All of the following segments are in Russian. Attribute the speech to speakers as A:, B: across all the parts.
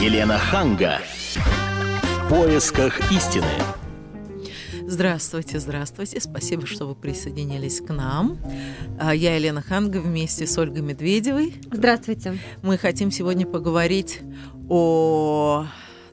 A: Елена Ханга. В поисках истины.
B: Здравствуйте, здравствуйте. Спасибо, что вы присоединились к нам. А, я Елена Ханга вместе с Ольгой Медведевой.
C: Здравствуйте.
B: Мы хотим сегодня поговорить о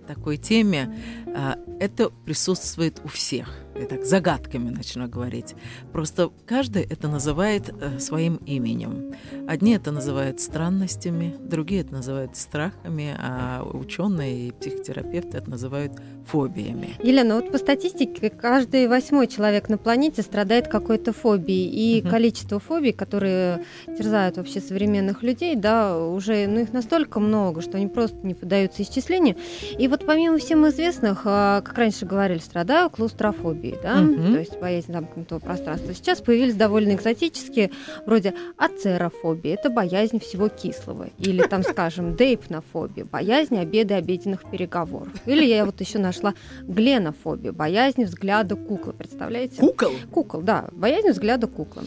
B: такой теме. А, это присутствует у всех я так загадками начну говорить. Просто каждый это называет э, своим именем. Одни это называют странностями, другие это называют страхами, а ученые и психотерапевты это называют фобиями.
C: Елена, вот по статистике каждый восьмой человек на планете страдает какой-то фобией, и угу. количество фобий, которые терзают вообще современных людей, да, уже ну, их настолько много, что они просто не поддаются исчислению. И вот помимо всем известных, как раньше говорили, страдаю клаустрофобией да, угу. то есть боязнь замкнутого пространства. Сейчас появились довольно экзотические, вроде ацерофобия, это боязнь всего кислого, или там, скажем, дейпнофобия, боязнь обеда и обеденных переговоров. Или я вот еще нашла гленофобия, боязнь взгляда куклы, представляете?
B: Кукол?
C: Кукол, да, боязнь взгляда куклы.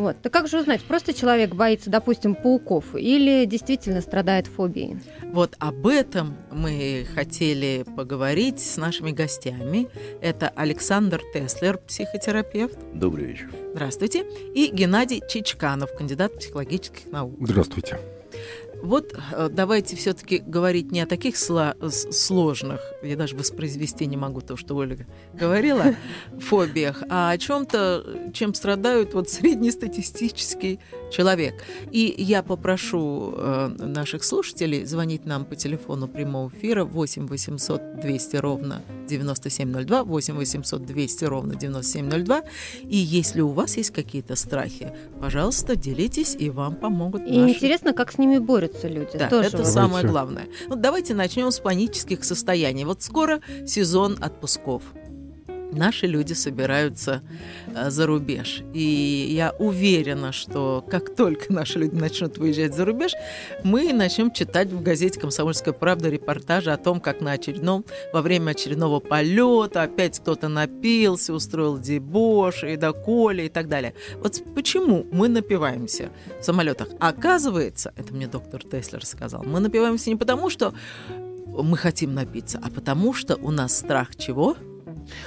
C: Вот. Так как же узнать, просто человек боится, допустим, пауков или действительно страдает фобией?
B: Вот об этом мы хотели поговорить с нашими гостями. Это Александр Теслер, психотерапевт.
D: Добрый вечер.
B: Здравствуйте. И Геннадий Чичканов, кандидат психологических наук.
E: Здравствуйте.
B: Вот э, давайте все-таки говорить не о таких сложных, я даже воспроизвести не могу то, что Ольга говорила, фобиях, а о чем-то, чем страдают вот среднестатистический человек. И я попрошу э, наших слушателей звонить нам по телефону прямого эфира 8 800 200 ровно 9702, 8 800 200 ровно 9702. И если у вас есть какие-то страхи, пожалуйста, делитесь, и вам помогут
C: И наши... интересно, как с ними борются люди.
B: Да,
C: Тоже
B: это давайте. самое главное. Ну, давайте начнем с панических состояний. Вот скоро сезон отпусков наши люди собираются э, за рубеж. И я уверена, что как только наши люди начнут выезжать за рубеж, мы начнем читать в газете «Комсомольская правда» репортажи о том, как на очередном, во время очередного полета опять кто-то напился, устроил дебош, и доколе и так далее. Вот почему мы напиваемся в самолетах? Оказывается, это мне доктор Теслер сказал, мы напиваемся не потому, что мы хотим напиться, а потому что у нас страх чего?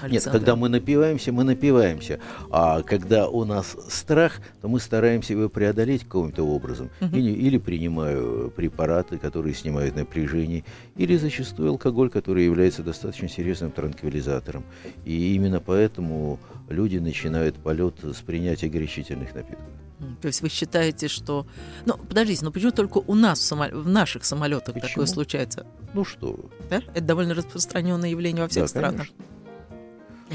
D: Александр. Нет, когда мы напиваемся, мы напиваемся. А когда у нас страх, то мы стараемся его преодолеть каким-то образом. Угу. Или, или принимаю препараты, которые снимают напряжение, или зачастую алкоголь, который является достаточно серьезным транквилизатором. И именно поэтому люди начинают полет с принятия горячительных напитков.
B: То есть вы считаете, что... Ну, подождите, но почему только у нас в, самол... в наших самолетах почему? такое случается?
D: Ну что?
B: Да? Это довольно распространенное явление во всех
D: да,
B: странах.
D: Конечно.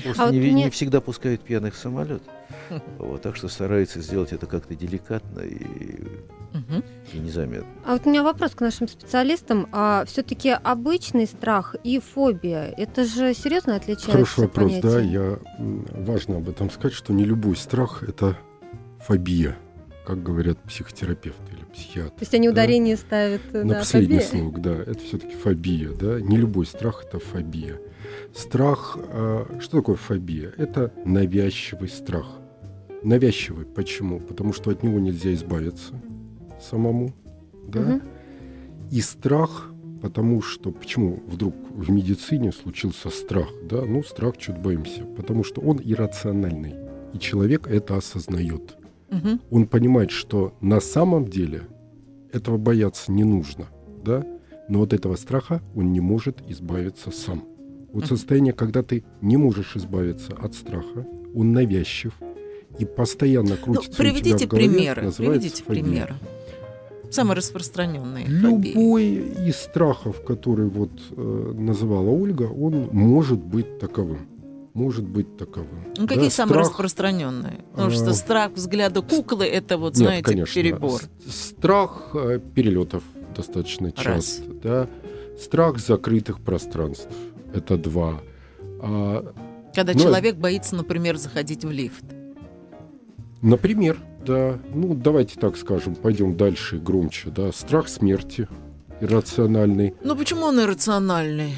D: Просто а не, вот не, не всегда пускают пьяных в самолет. Вот, так что стараются сделать это как-то деликатно и, угу. и незаметно.
C: А вот у меня вопрос к нашим специалистам. А все-таки обычный страх и фобия, это же серьезно отличается?
E: Хороший вопрос, понятия? да. Я, важно об этом сказать, что не любой страх – это фобия, как говорят психотерапевты или психиатры. То
C: есть они да? ударение ставят
E: на На последний фобия. слог, да. Это все-таки фобия, да. Не любой страх – это фобия. Страх, э, что такое фобия? Это навязчивый страх. Навязчивый. Почему? Потому что от него нельзя избавиться самому. Да? Угу. И страх, потому что... Почему вдруг в медицине случился страх? Да? Ну, страх, чуть боимся. Потому что он иррациональный. И человек это осознает. Угу. Он понимает, что на самом деле этого бояться не нужно. Да? Но от этого страха он не может избавиться сам. Вот состояние, когда ты не можешь избавиться от страха, он навязчив и постоянно ну, крутится ну,
B: приведите
E: у тебя в голове,
B: примеры, приведите фобия. примеры. Самые распространенные
E: Любой фобии. из страхов, который вот э, называла Ольга, он может быть таковым. Может быть таковым.
B: Ну, какие да, самые страх, распространенные? Потому что а, страх взгляда куклы это вот, знаете, нет, конечно, перебор.
E: Страх э, перелетов достаточно часто. Раз. Да? Страх закрытых пространств это два.
B: А, Когда ну, человек боится, например, заходить в лифт.
E: Например, да. Ну, давайте так скажем, пойдем дальше, громче, да. Страх смерти иррациональный.
B: Ну, почему он иррациональный?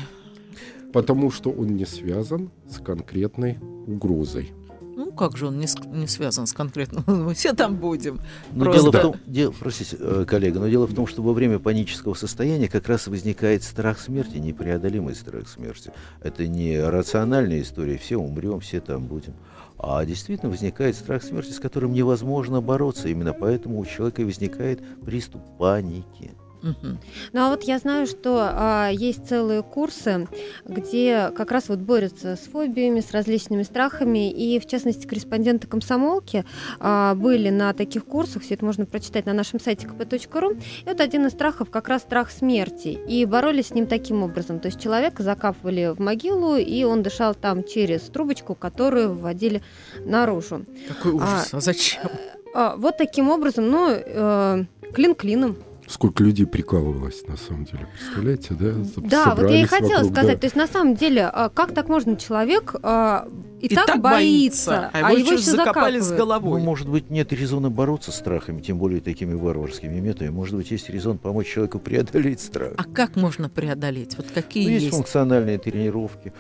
E: Потому что он не связан с конкретной угрозой.
B: Ну, как же он не, не связан с конкретным? Мы все там будем.
D: Но
B: Просто-
D: дело в том, дело, простите, э, коллега, но дело в том, что во время панического состояния как раз возникает страх смерти, непреодолимый страх смерти. Это не рациональная история, все умрем, все там будем. А действительно возникает страх смерти, с которым невозможно бороться. Именно поэтому у человека возникает приступ паники.
B: Мгм.
C: Ну а вот я знаю, что а, есть целые курсы, где как раз вот борются с фобиями, с различными страхами, и в частности корреспонденты комсомолки а, были на таких курсах, все это можно прочитать на нашем сайте kp.ru. И вот один из страхов как раз страх смерти, и боролись с ним таким образом, то есть человека закапывали в могилу, и он дышал там через трубочку, которую вводили наружу.
B: Какой ужас. А, зачем?
C: А, вот таким образом, ну, э, клин клином.
E: Сколько людей прикалывалось, на самом деле, представляете, да?
C: Да, вот я и
E: Собрались
C: хотела
E: вокруг, да.
C: сказать. То есть, на самом деле, а, как так можно человек а, и,
B: И
C: так,
B: так
C: боится,
B: боится, а его еще закопали с
C: закапывают?
B: головой.
D: Ну, может быть, нет резона бороться с страхами, тем более такими варварскими методами. Может быть, есть резон помочь человеку преодолеть страх.
B: А как можно преодолеть? Вот какие
D: Ну, есть,
B: есть?
D: функциональные тренировки,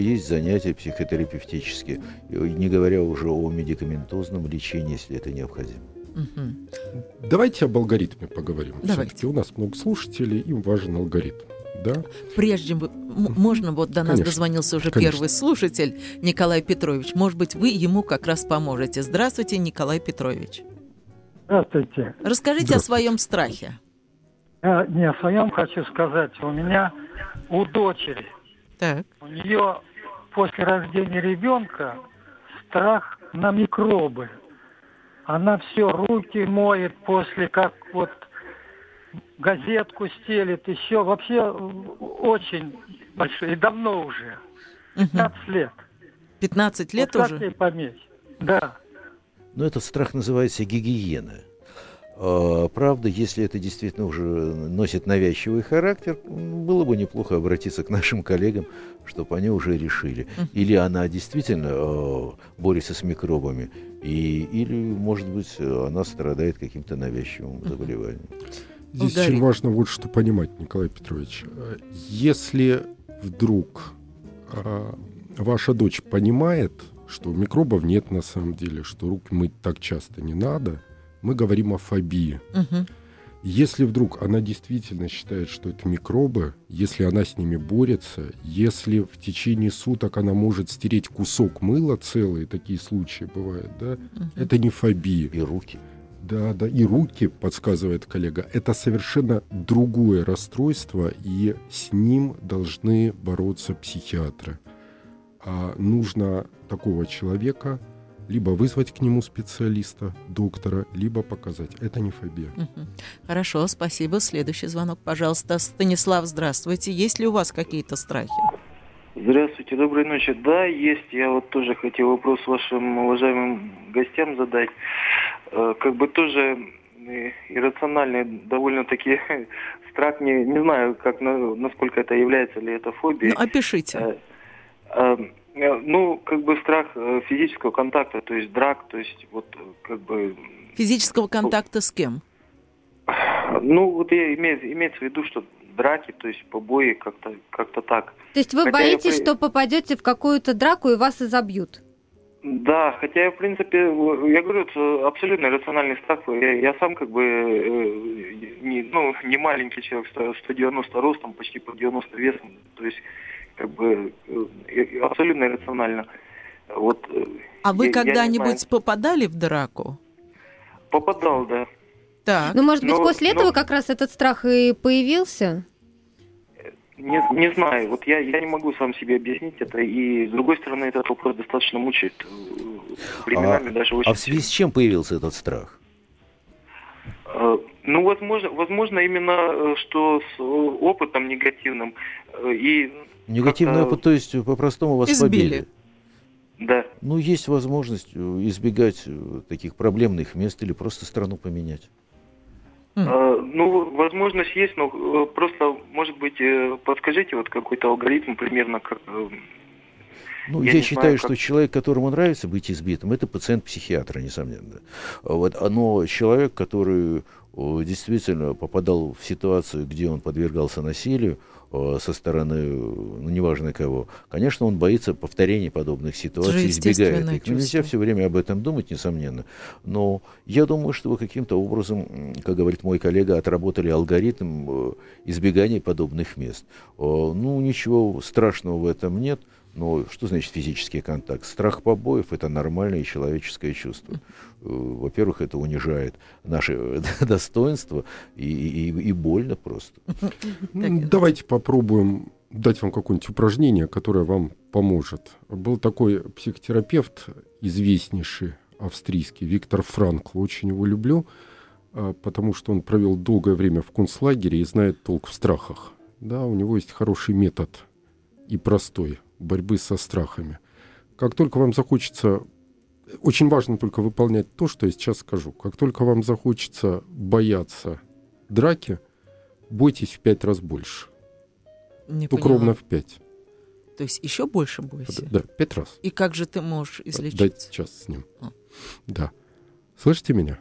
D: есть занятия психотерапевтические, не говоря уже о медикаментозном лечении, если это необходимо.
B: Мгм.
E: Давайте об алгоритме поговорим.
B: Давайте.
E: Все-таки у нас много слушателей, им важен алгоритм. Да?
B: Прежде м- можно вот до нас
E: Конечно.
B: дозвонился уже
E: Конечно.
B: первый слушатель Николай Петрович. Может быть, вы ему как раз поможете. Здравствуйте, Николай Петрович.
F: Здравствуйте.
B: Расскажите о
E: Здравствуйте.
B: своем страхе.
F: Я не о своем хочу сказать. У меня у дочери,
B: Так.
F: у нее после рождения ребенка страх на микробы. Она все руки моет после, как вот газетку стелит, еще вообще э, очень большой, и давно уже,
B: Мгм.
F: 15 лет.
B: 15 лет
F: вот как
B: уже?
F: ей пометь? Да.
D: Но этот страх называется гигиена. А, Правда, если это действительно уже носит навязчивый характер, было бы неплохо обратиться к нашим коллегам, чтобы они уже решили. Или она действительно э, борется с микробами, и, или, может быть, она страдает каким-то навязчивым заболеванием.
E: Здесь
B: Ударить.
E: очень важно вот что понимать, Николай Петрович. Э, Если вдруг а, ваша дочь понимает, что микробов нет на самом деле, что руки мыть так часто не надо, мы говорим о фобии.
B: Мгм.
E: Если вдруг она действительно считает, что это микробы, если она с ними борется, если в течение суток она может стереть кусок мыла целый, такие случаи бывают, да,
B: Мгм.
E: это не фобия.
D: И руки.
E: Да, да, и руки, подсказывает коллега, это совершенно другое расстройство, и с ним должны бороться психиатры. А нужно такого человека либо вызвать к нему специалиста, доктора, либо показать. Это не фобия.
B: Хорошо, спасибо. Следующий звонок, пожалуйста. Станислав, здравствуйте. Есть ли у вас какие-то страхи?
G: Здравствуйте, доброй ночи. Да, есть. Я вот тоже хотел вопрос вашим уважаемым гостям задать. Э, Как бы тоже э, иррациональный довольно-таки страх. Не, не знаю, как, на- насколько это является ли это фобией.
B: Ну, опишите.
G: Э, Ну, как бы страх э, физического контакта, то есть драк, то есть вот э, как бы...
B: Физического контакта с кем?
G: Ну, вот я имею, имеется в виду, что драки, то есть побои, как-то как так.
C: То есть вы
G: Хотя я
C: боитесь,
G: при-
C: что попадете в какую-то драку и вас изобьют?
G: Да, хотя я, в принципе, я говорю, это абсолютно рациональный страх. Я, я сам как бы э, не, ну, не маленький человек, 100 190 ростом, почти по 90 весом. То есть, как бы, э, абсолютно рационально. Вот, э,
B: А вы когда-нибудь попадали в драку?
G: попадал, да.
B: Так.
C: Ну, может быть,
G: Ну,
C: после
G: ну-
C: этого как раз этот страх и появился?
G: Не, не знаю, вот я, я не могу сам себе объяснить это, и с другой стороны этот вопрос достаточно мучает. э, Временами даже очень
D: А в связи с чем появился этот страх?
G: Ну, возможно, возможно именно, э, что с э, опытом негативным э, и
D: Негативный опыт, то есть по-простому вас
B: Избили.
D: побили.
G: да.
D: Ну, есть возможность избегать таких проблемных мест или просто страну поменять.
G: Э, Ну, возможность есть, но просто, может быть, подскажите вот какой-то алгоритм примерно, как
D: Ну,
G: Я
D: я, считаю,
G: знаю,
D: что
G: как-
D: человек, которому нравится быть избитым, это пациент психиатра, несомненно. Вот, а, но человек, который действительно попадал в ситуацию, где он подвергался насилию, Э, со стороны, ну, неважно кого, конечно, он боится повторения подобных ситуаций, избегает их. Ну, нельзя все время об этом думать, несомненно. Но я думаю, что вы каким-то образом, как говорит мой коллега, отработали алгоритм э, избегания подобных мест. Ну, ничего страшного в этом нет. Но что значит физический контакт? Страх побоев – это нормальное человеческое чувство. Э, во-первых, это унижает наше достоинство и, и, и больно просто.
E: Давайте попробуем дать вам какое-нибудь упражнение, которое вам поможет. Был такой психотерапевт, известнейший австрийский, Виктор Франкл. Очень его люблю, а, потому что он провел долгое время в концлагере и знает толк в страхах. Да, у него есть хороший метод и простой борьбы со страхами. Как только вам захочется, очень важно только выполнять то, что я сейчас скажу. Как только вам захочется бояться драки, бойтесь в пять раз больше. Не только поняла. ровно в пять.
B: То есть еще больше бойся?
E: Да, да, пять раз.
B: И как же ты можешь излечиться?
E: Дать сейчас с ним. А. Да. Слышите меня?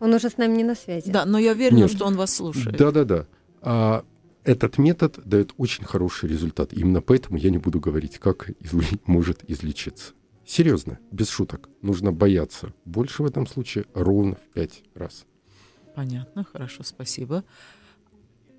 C: Он уже с нами не на связи.
B: Да, но я уверена, Нет. что он вас слушает.
E: Да-да-да. А этот метод дает очень хороший результат. Именно поэтому я не буду говорить, как может излечиться. Серьезно, без шуток. Нужно бояться. Больше в этом случае ровно в пять раз.
B: Понятно, хорошо, спасибо.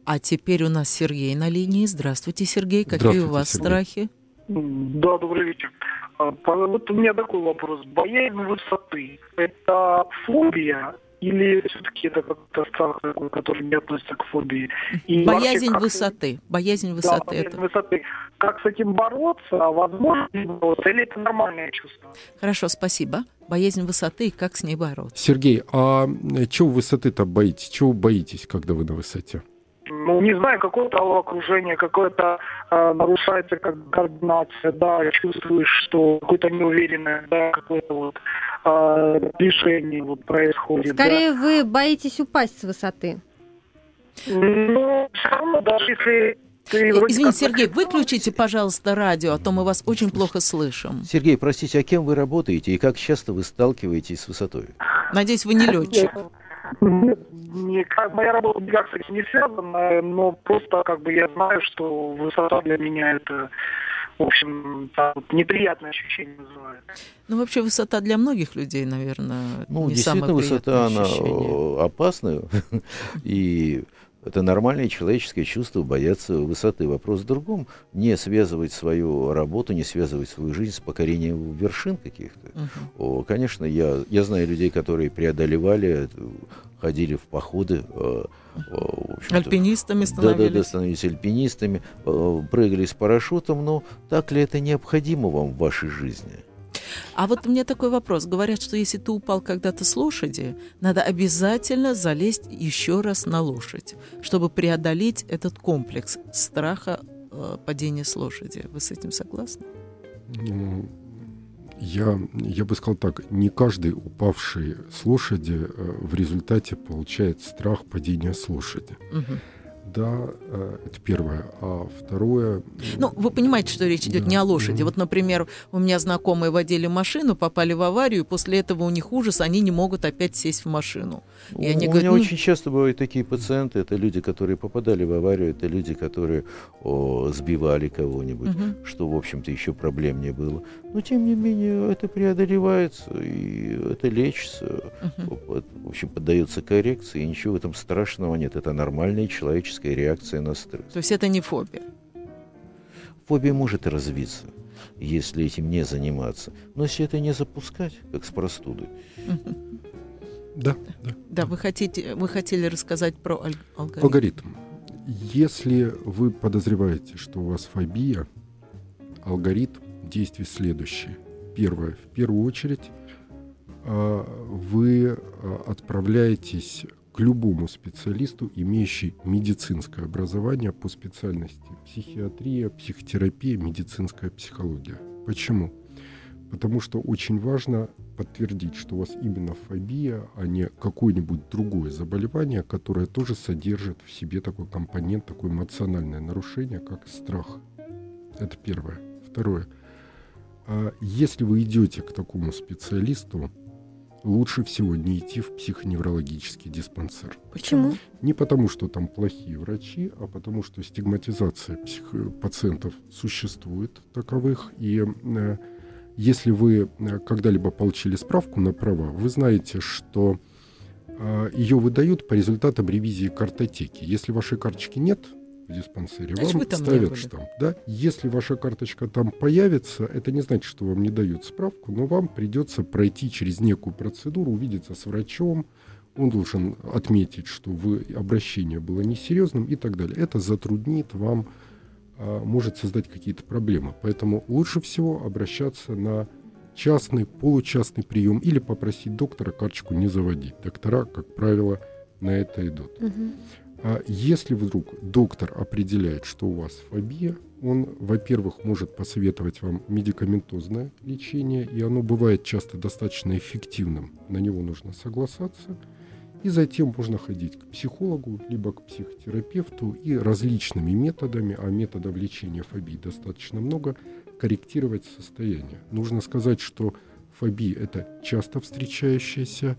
B: А теперь у нас Сергей на линии. Здравствуйте, Сергей. Какие Здравствуйте, у вас Сергей. страхи?
H: Да, добрый вечер. А, вот у меня такой вопрос. Боязнь высоты – это фобия или все-таки это как-то страх который не относится к фобии?
B: И боязнь вообще, высоты. Боязнь высоты. Да, боязнь это.
H: высоты. Как с этим бороться? Возможно бороться? Или это нормальное чувство?
B: Хорошо, спасибо. Боязнь высоты, как с ней бороться?
E: Сергей, а чего высоты-то боитесь? Чего боитесь, когда вы на высоте?
H: Ну, не знаю, какое-то окружение, какое-то э, нарушается как координация, да, чувствуешь, что какое-то неуверенное, да, какое-то вот э, движение вот происходит.
C: Скорее да. вы боитесь упасть с высоты.
H: Ну, все равно, даже если
B: ты Извините, Сергей, выключите, пожалуйста, радио, а то мы вас очень плохо слышим.
D: Сергей, простите, а кем вы работаете и как часто вы сталкиваетесь с высотой?
B: Надеюсь, вы не летчик.
H: Никак, моя работа никак с этим не связана, но просто как бы я знаю, что высота для меня это в общем, вот, неприятное ощущение вызывает.
B: Ну, вообще, высота для многих людей, наверное,
D: ну,
B: не
D: действительно,
B: самое
D: высота, она
B: ощущение.
D: опасная. И это нормальное человеческое чувство бояться высоты. Вопрос в другом. Не связывать свою работу, не связывать свою жизнь с покорением вершин каких-то. Uh-huh. конечно, я, я знаю людей, которые преодолевали, ходили в походы. Э,
B: альпинистами становились.
D: Да, да, да, становились альпинистами, э, прыгали с парашютом. Но так ли это необходимо вам в вашей жизни?
B: А вот у меня такой вопрос. Говорят, что если ты упал когда-то с лошади, надо обязательно залезть еще раз на лошадь, чтобы преодолеть этот комплекс страха э, падения с лошади. Вы с этим согласны?
E: Ну, я, я бы сказал так, не каждый упавший с лошади э, в результате получает страх падения с лошади. Угу да, э, это первое. А второе...
B: Ну, вы понимаете, что речь идет да. не о лошади. Mm-hmm. Вот, например, у меня знакомые водили машину, попали в аварию, и после этого у них ужас, они не могут опять сесть в машину.
D: И они у говорят, меня ну... очень часто бывают такие пациенты, это люди, которые попадали в аварию, это люди, которые о, сбивали кого-нибудь, угу. что, в общем-то, еще проблем не было. Но, тем не менее, это преодолевается, и это лечится, угу. в общем, поддается коррекции, и ничего в этом страшного нет. Это нормальная человеческая реакция на стресс.
B: То есть это не фобия?
D: Фобия может развиться если этим не заниматься. Но если это не запускать, как с простудой,
E: да,
B: да. Да, вы хотите, вы хотели рассказать про аль- алгоритм.
E: Алгоритм. Если вы подозреваете, что у вас фобия, алгоритм действий следующий. Первое. В первую очередь а, вы а, отправляетесь к любому специалисту, имеющий медицинское образование по специальности психиатрия, психотерапия, медицинская психология. Почему? Потому что очень важно подтвердить, что у вас именно фобия, а не какое-нибудь другое заболевание, которое тоже содержит в себе такой компонент, такое эмоциональное нарушение, как страх. Это первое. Второе. А если вы идете к такому специалисту, лучше всего не идти в психоневрологический диспансер.
C: Почему?
E: Не потому, что там плохие врачи, а потому, что стигматизация псих- пациентов существует таковых. И э, если вы э, когда-либо получили справку на права, вы знаете, что э, ее выдают по результатам ревизии картотеки. Если вашей карточки нет в диспансере,
B: Значит,
E: вам ставят штамп. Да? Если ваша карточка там появится, это не значит, что вам не дают справку, но вам придется пройти через некую процедуру, увидеться с врачом, он должен отметить, что вы, обращение было несерьезным и так далее. Это затруднит вам, а, может создать какие-то проблемы. Поэтому лучше всего обращаться на частный, получастный прием или попросить доктора карточку не заводить. Доктора, как правило, на это идут.
C: Мгм.
E: А если вдруг доктор определяет, что у вас фобия, он, во-первых, может посоветовать вам медикаментозное лечение, и оно бывает часто достаточно эффективным. На него нужно согласаться. И затем можно ходить к психологу, либо к психотерапевту и различными методами, а методов лечения фобий достаточно много, корректировать состояние. Нужно сказать, что фобия – это часто встречающаяся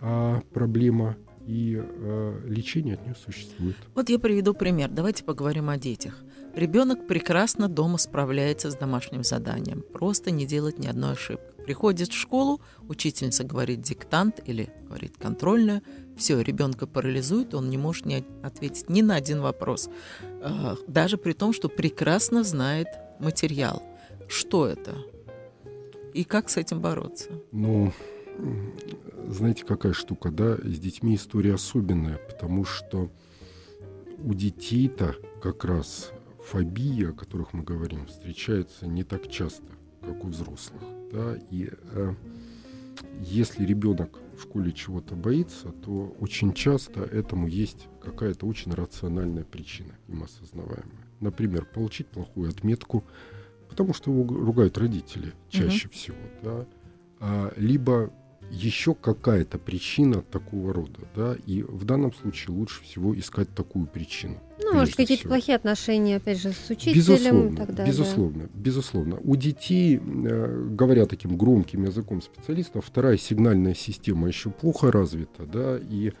E: а, проблема, и э, лечение от нее существует.
B: Вот я приведу пример. Давайте поговорим о детях. Ребенок прекрасно дома справляется с домашним заданием. Просто не делать ни одной ошибки. Приходит в школу, учительница говорит диктант или говорит контрольную. Все, ребенка парализует, он не может не ответить ни на один вопрос. Э, Даже при том, что прекрасно знает материал. Что это? И как с этим бороться?
E: Ну, знаете, какая штука, да? С детьми история особенная, потому что у детей-то как раз фобии, о которых мы говорим, встречается не так часто, как у взрослых. Да? И э, если ребенок в школе чего-то боится, то очень часто этому есть какая-то очень рациональная причина, им осознаваемая. Например, получить плохую отметку, потому что его ругают родители чаще всего, да, а, либо еще какая-то причина такого рода, да, и в данном случае лучше всего искать такую причину.
C: Ну, может, какие-то
E: всего.
C: плохие отношения, опять же, с учителем
E: Безусловно,
C: и так далее.
E: безусловно, безусловно. У детей, э, говоря таким громким языком специалистов, вторая сигнальная система еще плохо развита, да, и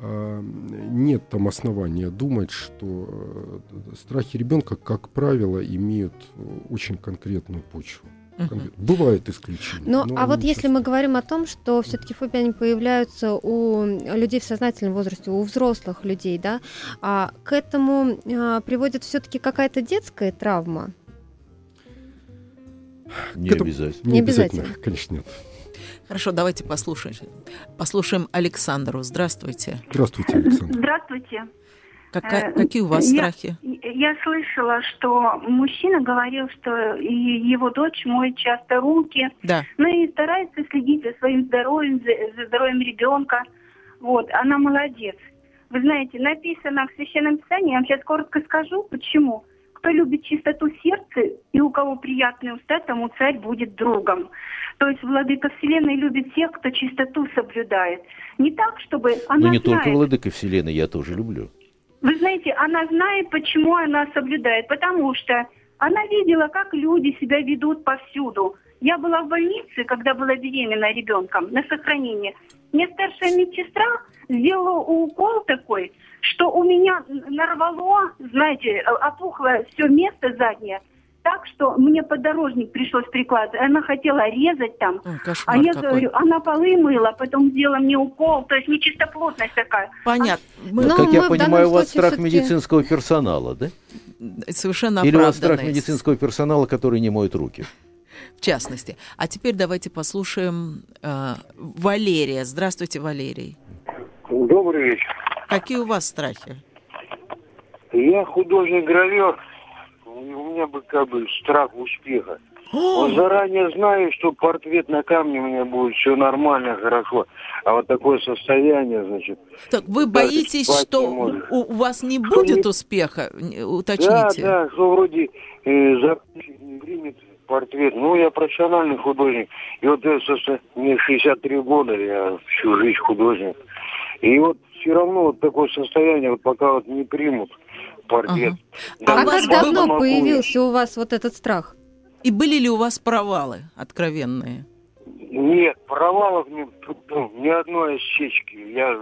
E: э, нет там основания думать, что э, страхи ребенка, как правило, имеют э, очень конкретную почву. Конкрет- Бывают исключения.
C: Ну,
E: но
C: а вот если
E: часто.
C: мы говорим о том, что все-таки фобии они появляются у людей в сознательном возрасте, у взрослых людей, да, а к этому а, приводит все-таки какая-то детская травма.
D: Не
E: этому-
D: обязательно.
C: Не обязательно.
E: Конечно, нет.
B: Хорошо, давайте послушаем. Послушаем Александру. Здравствуйте.
E: Здравствуйте, Александр.
I: Здравствуйте.
B: Какая-
I: Э,
B: какие у вас
I: я-
B: страхи?
I: Я слышала, что мужчина говорил, что его дочь моет часто руки,
B: Да.
I: ну и старается следить за своим здоровьем, за, за здоровьем ребенка. Вот, она молодец. Вы знаете, написано в Священном Писании, я вам сейчас коротко скажу, почему. Кто любит чистоту сердца и у кого приятные уста, тому царь будет другом. То есть Владыка Вселенной любит тех, кто чистоту соблюдает. Не так, чтобы она
D: Ну, не только
I: знает,
D: Владыка Вселенной, я тоже люблю.
I: Вы знаете, она знает, почему она соблюдает. Потому что она видела, как люди себя ведут повсюду. Я была в больнице, когда была беременна ребенком, на сохранении. Мне старшая медсестра сделала укол такой, что у меня нарвало, знаете, опухло все место заднее, так что мне подорожник пришлось прикладывать. Она хотела резать там.
B: Ой, кошмар
I: А я
B: какой.
I: говорю, она полы мыла, потом сделала мне укол, то есть нечистоплотность такая.
B: Понятно. Мы
C: Ну,
D: как
C: мы
D: я понимаю, у вас страх медицинского персонала, да?
B: совершенно
D: Или у вас страх медицинского персонала, который не моет руки?
B: в частности. А теперь давайте послушаем э, Валерия. Здравствуйте, Валерий.
J: Добрый вечер.
B: Какие у вас страхи?
J: Я художник-гравер. У меня бы как бы страх успеха. Вот заранее знаю, что портрет на камне у меня будет все нормально, хорошо. А вот такое состояние, значит.
B: Так вы боитесь, что у, у вас не
J: Что
B: будет
J: не-
B: успеха? Не-
J: Да,
B: Уточните.
J: да, что вроде э, закончить не примет портрет. Ну, я профессиональный художник. И вот это состо- мне 63 года, я всю жизнь художник. И вот все равно вот такое состояние, вот пока вот не примут портрет.
B: Ага.
J: Да,
B: А
C: А
B: у вас
C: как давно
J: могу.
C: появился у вас вот этот страх?
B: И были ли у вас провалы откровенные?
J: Нет, провалов не, ну, ни одной осечки. Я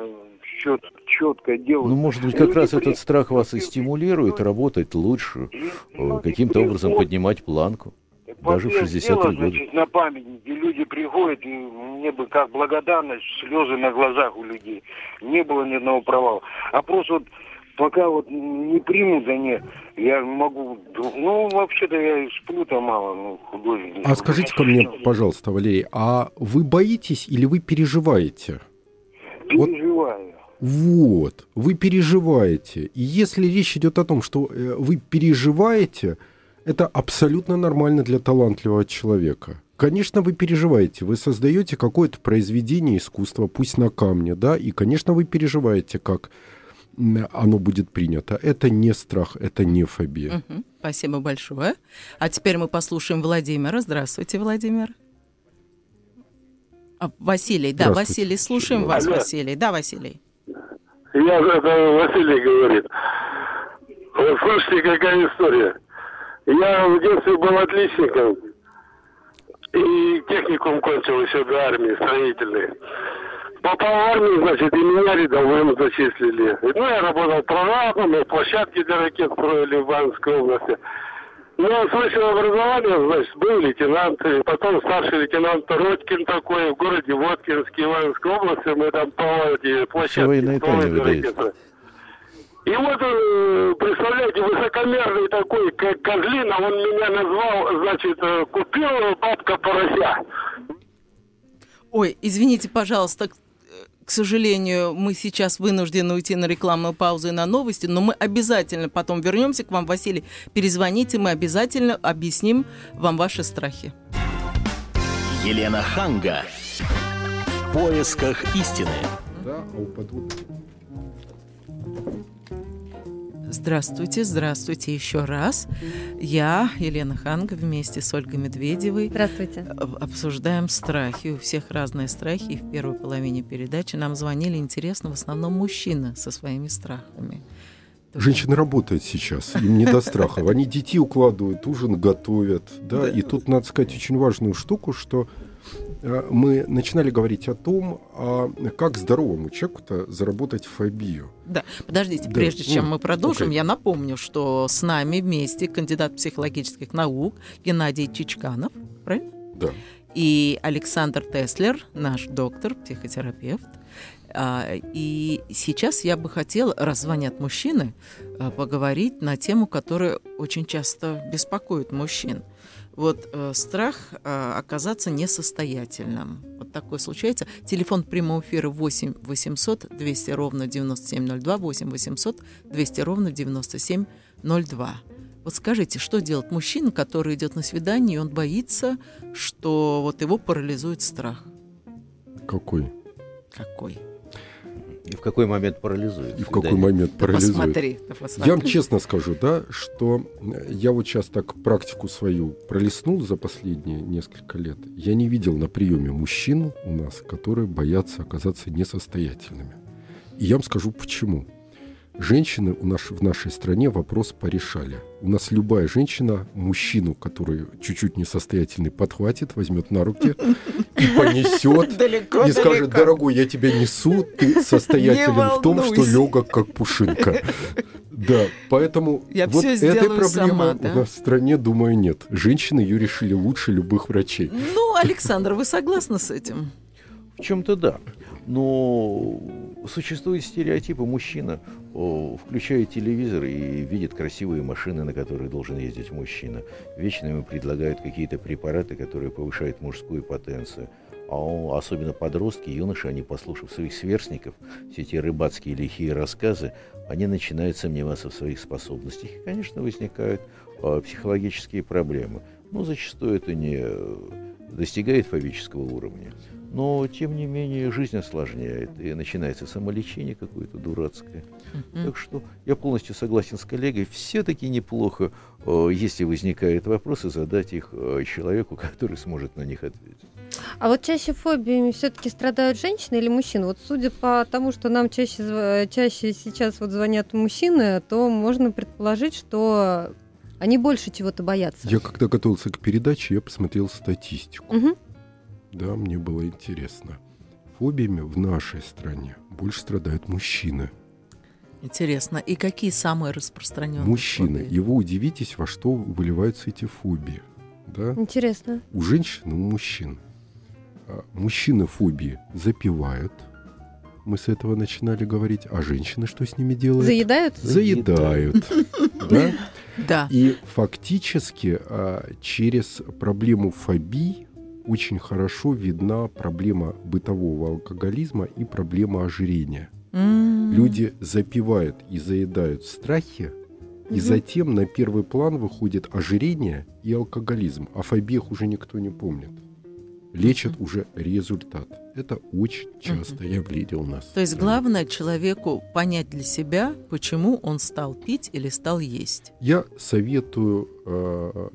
J: чет, четко делаю.
D: Ну, может быть, как раз этот страх вас и стимулирует работать лучше, э, каким-то образом поднимать планку. Даже в 63 года.
J: Значит, на памятники люди приходят, и мне бы как благодарность, слезы на глазах у людей. Не было ни одного провала. А просто вот пока вот не примут они, я могу... Ну, вообще-то я сплю-то мало, ну, художник.
E: А скажите-ка мне, пожалуйста, Валерий, а вы боитесь или вы переживаете?
J: Переживаю.
E: Вот, вы переживаете. И если речь идет о том, что э, вы переживаете, это абсолютно нормально для талантливого человека. Конечно, вы переживаете, вы создаете какое-то произведение искусства, пусть на камне, да, и, конечно, вы переживаете, как оно будет принято. Это не страх, это не фобия.
B: Угу, спасибо большое. А теперь мы послушаем Владимира. Здравствуйте, Владимир. А, Василий, да, Василий, слушаем вас, Алло. Василий. Да, Василий.
K: Я, это Василий говорит. Вот слушайте, какая история. Я в детстве был отличником. И техникум кончил еще до армии, строительный. Попал в армию, значит, и меня рядовым зачислили. Ну, я работал прорабом, и площадки для ракет строили в Ивановской области. Ну, с высшего образования, значит, был лейтенант, и потом старший лейтенант Родькин такой, в городе Воткинске, Ивановской области, мы там по эти площадки строили ракеты. И вот, э, представляете, высокомерный такой, как Козлина, он меня назвал, значит, э, купил бабка порося.
B: Ой, извините, пожалуйста, к сожалению, мы сейчас вынуждены уйти на рекламную паузу и на новости, но мы обязательно потом вернемся к вам, Василий. Перезвоните, мы обязательно объясним вам ваши страхи.
A: Елена Ханга. В поисках истины.
E: Да, а упадут
B: Здравствуйте, здравствуйте еще раз. Я, Елена Ханга, вместе с Ольгой Медведевой
C: здравствуйте.
B: обсуждаем страхи. У всех разные страхи. И в первой половине передачи нам звонили, интересно, в основном мужчины со своими страхами.
E: Женщины работают сейчас, им не до страхов. Они детей укладывают, ужин готовят. Да? И тут надо сказать очень важную штуку, что Э, мы начинали говорить о том, а как здоровому человеку-то заработать фобию.
B: Да, подождите, да. прежде чем мы продолжим, okay. я напомню, что с нами вместе кандидат психологических наук Геннадий Чичканов, правильно?
E: Да.
B: И Александр Теслер, наш доктор, психотерапевт. А, и сейчас я бы хотела, раз звонят мужчины, а, поговорить на тему, которая очень часто беспокоит мужчин – вот э, страх э, оказаться несостоятельным. Вот такое случается. Телефон прямого эфира 8 800 200 ровно 9702, 8 800 200 ровно 9702. Вот скажите, что делать мужчина, который идет на свидание, и он боится, что вот его парализует страх?
E: Какой?
B: Какой?
D: И в какой момент парализует?
E: И в какой момент да парализует?
B: Посмотри, да посмотри.
E: Я вам честно скажу, да, что я вот сейчас так практику свою пролистнул за последние несколько лет. Я не видел на приеме мужчин у нас, которые боятся оказаться несостоятельными. И я вам скажу почему. Женщины у нас, в нашей стране вопрос порешали. У нас любая женщина мужчину, который чуть-чуть несостоятельный, подхватит, возьмет на руки и понесет.
B: Далеко,
E: и скажет, дорогой, я тебя несу, ты состоятелен в том, что легок, как пушинка. Да, поэтому
B: я
E: вот этой проблемы
B: сама, да?
E: у нас в стране, думаю, нет. Женщины ее решили лучше любых врачей.
B: Ну, Александр, вы согласны с этим?
D: В чем-то да. Но существуют стереотипы. Мужчина включает телевизор и видит красивые машины, на которых должен ездить мужчина. Вечно ему предлагают какие-то препараты, которые повышают мужскую потенцию. А он, особенно подростки, юноши, они, послушав своих сверстников, все эти рыбацкие лихие рассказы, они начинают сомневаться в своих способностях. И, конечно, возникают э, психологические проблемы. Но зачастую это не достигает фобического уровня. Но, тем не менее, жизнь осложняет, и начинается самолечение какое-то дурацкое. Mm-hmm. Так что я полностью согласен с коллегой. Все-таки неплохо, э, если возникают вопросы, задать их э, человеку, который сможет на них ответить.
C: А вот чаще фобиями все-таки страдают женщины или мужчины? Вот судя по тому, что нам чаще, чаще сейчас вот звонят мужчины, то можно предположить, что они больше чего-то боятся.
E: Я когда готовился к передаче, я посмотрел статистику.
C: Угу.
E: Да, мне было интересно. Фобиями в нашей стране больше страдают мужчины.
B: Интересно. И какие самые распространенные?
E: Мужчины.
B: фобии?
E: И вы удивитесь, во что выливаются эти фобии. Да?
C: Интересно.
E: У женщин и у мужчин. А, Мужчины фобии запивают. Мы с этого начинали говорить. А женщины что с ними делают?
C: Заедают?
E: Заедают. Да?
B: Да.
E: И фактически а, через проблему фобий очень хорошо видна проблема бытового алкоголизма и проблема ожирения.
B: М.
E: Люди запивают и заедают страхи, и
C: Мгм.
E: затем на первый план выходит ожирение и алкоголизм. О фобиях уже никто не помнит. Лечат уже результат. Это очень частое явление у нас.
B: То есть главное человеку понять для себя, почему он стал пить или стал есть.
E: Я советую э,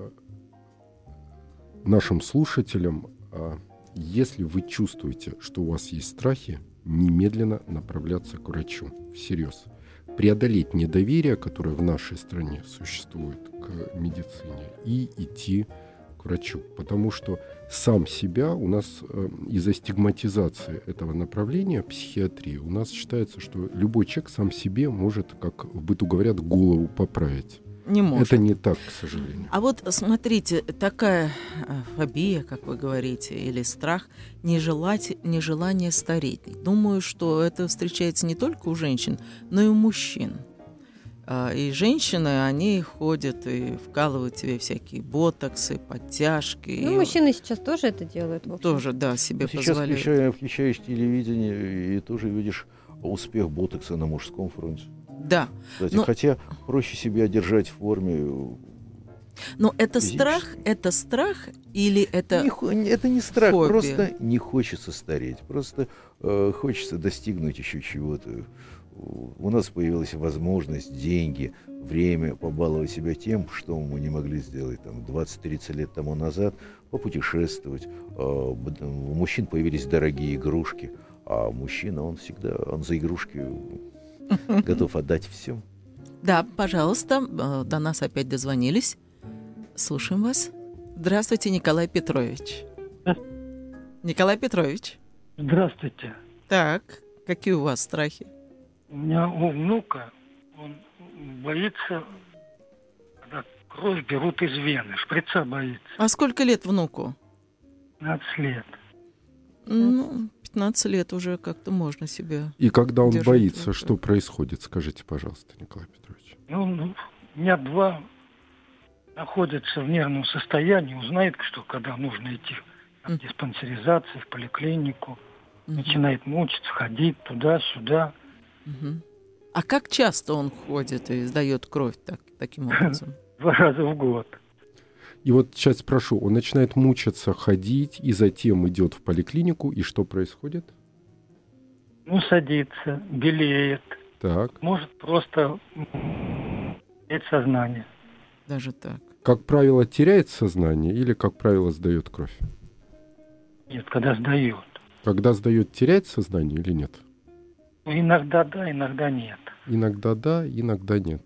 E: нашим слушателям, э, если вы чувствуете, что у вас есть страхи, немедленно направляться к врачу. Всерьез. Преодолеть недоверие, которое в нашей стране существует к медицине, и идти к врачу. Потому что сам себя у нас э, из-за стигматизации этого направления психиатрии у нас считается, что любой человек сам себе может, как в быту говорят, голову поправить.
B: Не может.
E: Это не так, к сожалению.
B: А вот смотрите, такая э, фобия, как вы говорите, или страх, нежелать, нежелание стареть. Думаю, что это встречается не только у женщин, но и у мужчин. А, И женщины, они ходят и вкалывают себе всякие ботоксы, подтяжки.
C: Ну,
B: и
C: мужчины сейчас тоже это делают.
B: тоже, да, себе
D: Сейчас
B: позволяют.
D: включая- включаешь телевидение, и тоже видишь успех ботокса на мужском фронте.
B: Да.
D: Кстати,
B: Ну-
D: хотя проще себя держать в форме.
B: Но это страх, это страх или это...
D: Не это не страх,
B: фобия?
D: просто не хочется стареть. Просто э, хочется достигнуть еще чего-то. У нас появилась возможность, деньги, время побаловать себя тем, что мы не могли сделать там 20-30 лет тому назад, попутешествовать. Э, У мужчин появились дорогие игрушки, а мужчина, он всегда, он за игрушки готов отдать все.
B: Да, пожалуйста, э, до нас опять дозвонились. Слушаем вас. Здравствуйте, Николай Петрович. Николай Петрович.
F: Здравствуйте.
B: Так, какие у вас страхи?
F: У меня у внука, он боится, когда кровь берут из вены, шприца боится.
B: А сколько лет внуку?
F: 15 лет.
B: Ну, 15 лет уже как-то можно себе.
E: И когда он боится,
B: руку.
E: что происходит, скажите, пожалуйста, Николай Петрович.
F: Ну, у меня два находятся в нервном состоянии, узнает, что когда нужно идти
B: Мгм.
F: диспансеризацию, в поликлинику,
B: Мгм,
F: начинает мучиться, ходить туда-сюда.
B: мгм. А как часто он ходит и сдает кровь так, таким образом?
F: Два раза в год.
E: И вот сейчас спрошу, он начинает мучиться, ходить, и затем идет в поликлинику, и что происходит?
F: Ну, садится, белеет,
E: Так.
F: может просто терять сознание.
B: Даже так.
E: Как правило, теряет сознание или, как правило, сдает кровь?
F: Нет, когда сдает.
E: Когда сдает, теряет сознание или нет?
F: Ну, иногда да, иногда нет.
E: Иногда да, иногда нет.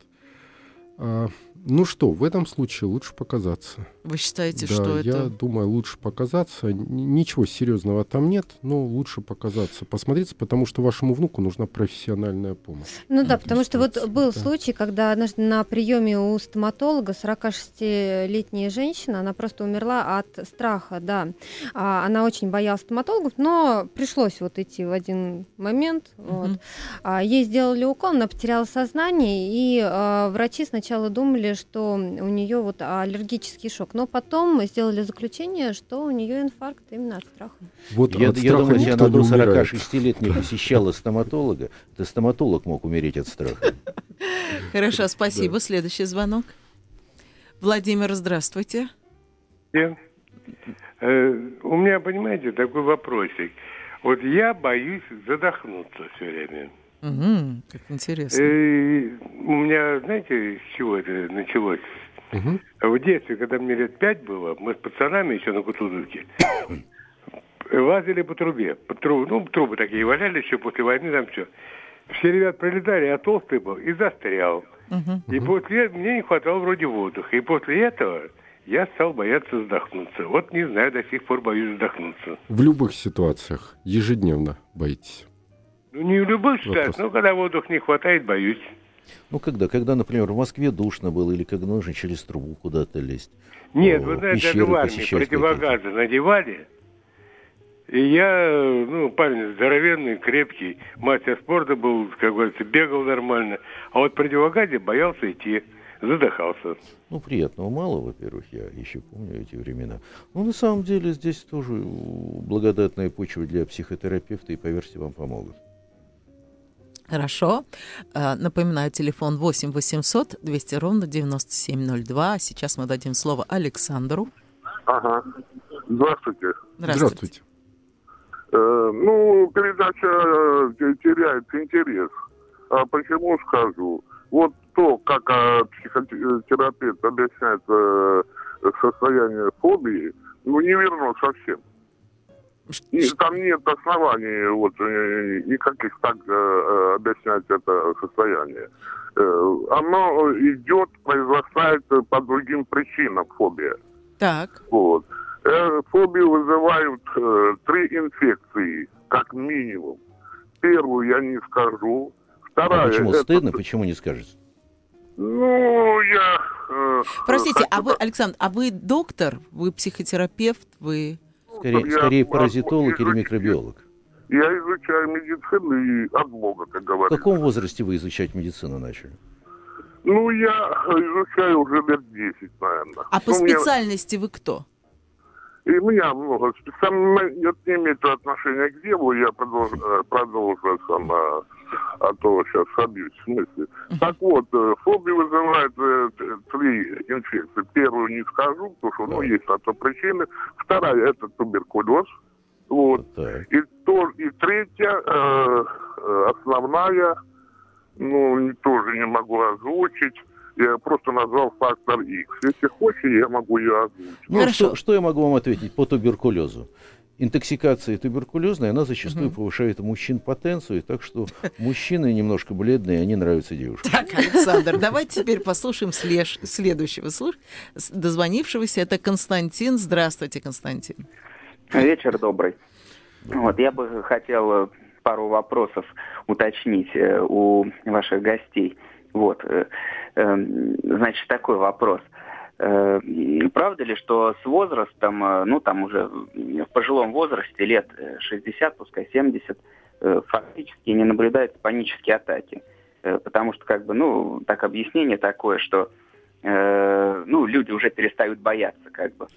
E: А, ну что, в этом случае лучше показаться.
B: Вы считаете,
E: да,
B: что
E: я
B: это...
E: думаю, лучше показаться. Ничего серьезного там нет, но лучше показаться, посмотреться, потому что вашему внуку нужна профессиональная помощь.
C: Ну да,
E: Вот
C: потому что вот был
E: да.
C: случай, когда однажды на приеме у стоматолога 46-летняя женщина, она просто умерла от страха, да. А, Она очень боялась стоматологов, но пришлось вот идти в один момент. вот.
B: Мгм.
C: А, Ей сделали укол, она потеряла сознание, и а, врачи сначала думали, что у нее вот аллергический шок, но потом сделали заключение, что у нее инфаркт именно от страха.
E: Вот
D: Я,
E: от
D: я
E: страха
D: думаю, если
E: никто
D: она до
E: умирает.
D: 46 лет не посещала стоматолога, то стоматолог мог умереть от страха.
B: Хорошо, спасибо. Следующий звонок. Владимир, здравствуйте.
K: Э, У меня, понимаете, такой вопросик. Вот я боюсь задохнуться все время.
B: Мгм, как интересно.
K: Э, У меня, знаете, с чего это началось?
E: Мгм.
K: В детстве, когда мне лет пять было, мы с пацанами еще на Кутузовке лазили по трубе. По тру- Ну, трубы такие валялись еще после войны, там все. Все ребят пролетали, я толстый был и застрял.
B: Мгм.
K: И после этого мне не хватало вроде воздуха. И после этого
L: я стал бояться вздохнуться. Вот не знаю, до сих пор боюсь вздохнуться.
E: В любых ситуациях ежедневно боитесь?
L: Ну, не в любых ситуациях, но когда воздуха не хватает, боюсь.
D: Ну, когда? Когда, например, в Москве душно было, или когда нужно через трубу куда-то лезть?
L: Нет, вы знаете, это в армии противогазы надевали. И я, ну, парень здоровенный, крепкий, мастер спорта был, как говорится, бегал нормально. А вот противогазе боялся идти, задыхался.
D: Ну, приятного мало, во-первых, я еще помню эти времена. Ну, на самом деле, здесь тоже благодатная почва для психотерапевта, и, поверьте, вам помогут.
B: Хорошо. Э, напоминаю, телефон 8 800 200 ровно 9702. Сейчас мы дадим слово Александру.
K: Ага. Здравствуйте.
B: Здравствуйте.
E: Здравствуйте.
K: Э, ну, передача э, теряет интерес. А почему скажу? Вот то, как э, психотерапевт объясняет э, состояние фобии, ну, не верно совсем. И там нет оснований вот, э, никаких так э, э, объяснять это состояние. Э, оно идет, произрастает по другим причинам фобия.
B: Так.
K: Вот. Э, фобию вызывают э, три инфекции, как минимум. Первую я не скажу. Вторая...
D: А почему
K: это...
D: стыдно? Почему не скажете?
K: Ну, я... Э,
B: Простите,
K: хочу...
B: а вы, Александр, а вы доктор? Вы психотерапевт? Вы...
D: Скорее,
K: Я
D: скорее паразитолог или микробиолог.
K: Я изучаю медицину и от Бога, как
D: В
K: говорится.
D: каком возрасте вы изучать медицину начали?
K: Ну, я изучаю уже лет 10, наверное.
B: А по
K: Ну, мне-
B: специальности вы кто?
K: И меня много специально это не имеет отношения к делу, я продолжу, э, продолжу сам, а, а то сейчас собьюсь в смысле. Так вот, э, фобию вызывает э, три инфекции. Первую не скажу, потому что ну, есть на то причины. Вторая это туберкулез. Вот.
D: Так.
K: И, то, и третья, э, основная, ну, тоже не могу озвучить. Я просто назвал фактор X. Если хочешь, я могу ее озвучить.
D: Ну,
B: Хорошо.
D: что, что я могу вам ответить по туберкулезу? Интоксикация туберкулезная, она зачастую
B: Мгм.
D: повышает у мужчин потенцию, так что мужчины немножко бледные, они нравятся девушкам.
B: Так, Александр, давайте теперь послушаем слеж- следующего слуш- дозвонившегося. Это Константин. Здравствуйте, Константин.
M: Вечер добрый. Вот, я бы хотел пару вопросов уточнить э, у ваших гостей. Вот, э, э, значит, такой вопрос. Э, Правда ли, что с возрастом, э, ну там уже в пожилом возрасте, лет э, 60, пускай 70, э, фактически не наблюдаются панические атаки? Потому что, как бы, ну, так объяснение такое, что ну, люди уже перестают бояться, как бы.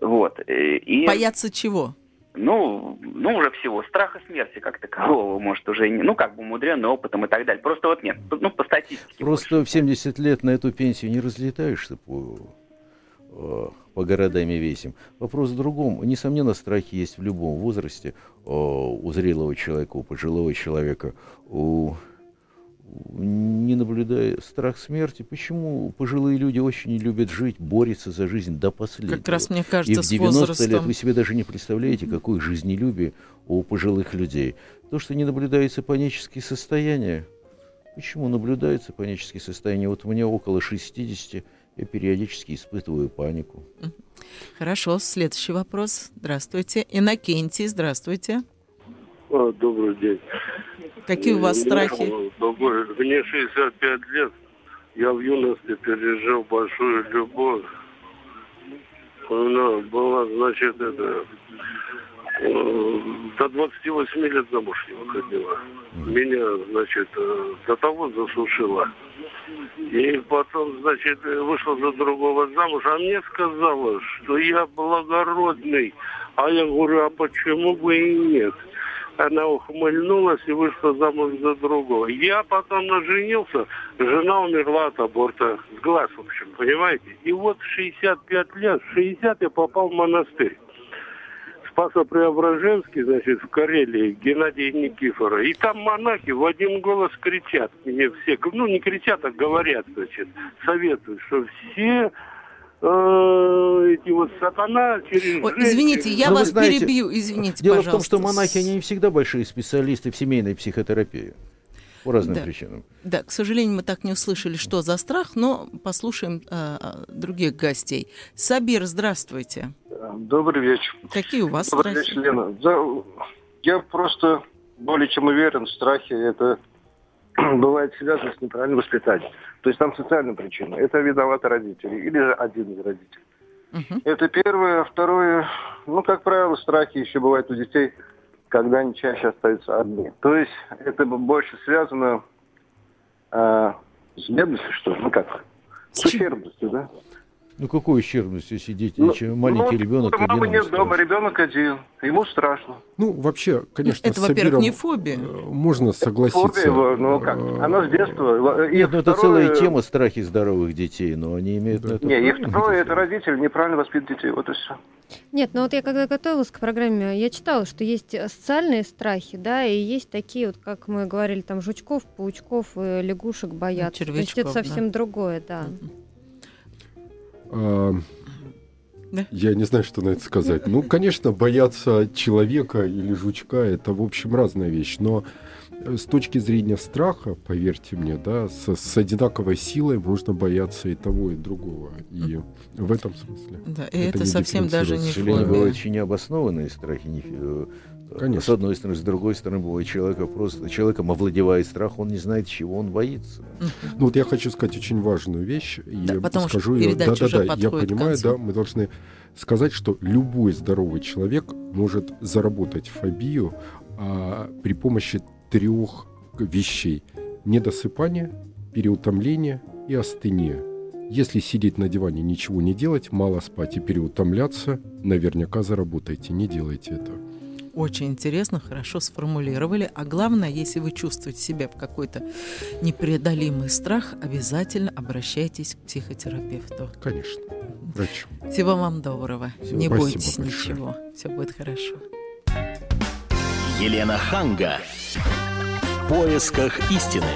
M: Вот. И,
B: Бояться чего?
M: Ну, ну, уже всего. Страха смерти как такового, может, уже не, ну, как бы умудренный опытом и так далее. Просто вот нет, ну, по статистике.
D: Просто в 70 лет на эту пенсию не разлетаешься по, э, по городам и весям. Вопрос в другом. Несомненно, страхи есть в любом возрасте э, у зрелого человека, у пожилого человека, у- не наблюдая страх смерти. Почему пожилые люди очень не любят жить, борются за жизнь до последнего?
B: Как раз, мне
D: И
B: кажется,
D: в
B: с
D: 90 лет
B: возрастом.
D: вы себе даже не представляете, какое жизнелюбие у пожилых людей. То, что не наблюдается панические состояния. Почему наблюдается панические состояния? Вот у меня около 60, я периодически испытываю панику.
B: Хорошо, следующий вопрос. Здравствуйте. Иннокентий, здравствуйте.
K: А, Добрый день.
B: Какие у вас страхи?
K: Добрый. Мне 65 лет. Я в юности пережил большую любовь. Меня была, значит, это... э, До 28 лет замуж не выходила. Меня, значит, э, до того засушила. И потом, значит, э, вышла за другого замуж, а мне сказала, что я благородный. А я говорю, а почему бы и нет? Она ухмыльнулась и вышла замуж за другого. Я потом наженился, жена умерла от аборта. С глаз, в общем, понимаете? И вот в 65 лет, в 60 я попал в монастырь. Спасо-Преображенский, значит, в Карелии, Геннадий Никифора. И там монахи в один голос кричат. Мне все, ну не кричат, а говорят, значит, советуют, что все эти вот сатана через
B: Ой, извините, я
D: Ну, вы
B: вас
D: знаете,
B: перебью, извините,
D: Дело
B: пожалуйста.
D: в том, что монахи, они не всегда большие специалисты в семейной психотерапии. по разным
B: да.
D: причинам.
B: Да, к сожалению, мы так не услышали, что за страх, но послушаем э, других гостей. Сабир, здравствуйте.
N: Добрый вечер.
B: Какие у вас
N: Добрый
B: страхи?
N: вечер, Лена. Да, я просто более чем уверен, страхи это бывает связано с неправильным воспитанием. То есть там социальная причина. Это виноваты родители или же один из родителей.
B: Мгм.
N: Это первое. Второе, ну, как правило, страхи еще бывают у детей, когда они чаще остаются одни. То есть это больше связано а, с бедностью, что ли? Ну как? С ущербностью, да?
D: Ну какой ущербность, если дети,
N: Ну,
D: чем маленький
N: ну,
D: ребенок
N: Мамы
D: один
N: нет дома, ребенок один. Ему страшно.
E: Ну, вообще, конечно,
B: Это, во-первых, не фобия.
E: э, можно согласиться.
N: Фобия, его, ну как?
E: Э,
N: Она с детства. И
D: Нет, ну это
N: второе-
D: целая тема страхи здоровых детей, но они имеют на это
N: Не, и второе, это родители неправильно воспитывают детей. Вот и все.
C: Нет, ну вот я когда готовилась к программе, я читала, что есть э, социальные страхи, да, и есть такие вот, как мы говорили, там жучков, паучков, и лягушек боятся. То есть это
B: червячков, да.
C: совсем другое, да.
E: А,
B: Да?
E: Я не знаю, что на это сказать. Ну, конечно, бояться человека или жучка это, в общем, разная вещь. Но э, с точки зрения страха, поверьте мне, да, с, с одинаковой силой можно бояться и того, и другого. И в этом смысле.
B: Да, и это
E: не
B: совсем даже
D: К
B: не
D: сожалению, бывают очень необоснованные страхи. не фи- э,
E: Конечно.
D: С одной стороны, с другой стороны, бывает человека просто человеком овладевает страх, он не знает, чего он боится.
E: Ну, вот я хочу сказать очень важную вещь. И
B: Да, потому что
E: скажу ее.
B: передача уже
E: Да-да-да, я понимаю, да, мы должны сказать, что любой здоровый человек может заработать фобию а, при помощи трех вещей. Недосыпание, переутомление и астения. Если сидеть на диване, ничего не делать, мало спать и переутомляться, наверняка заработайте. Не делайте это.
B: Очень интересно, хорошо сформулировали. А главное, если вы чувствуете себя в какой-то непреодолимый страх, обязательно обращайтесь к психотерапевту.
E: Конечно. Врачу.
B: Всего вам доброго.
D: Всего
B: Не
E: спасибо
B: бойтесь
E: большое.
B: ничего. Все будет хорошо.
A: Елена Ханга. В поисках истины.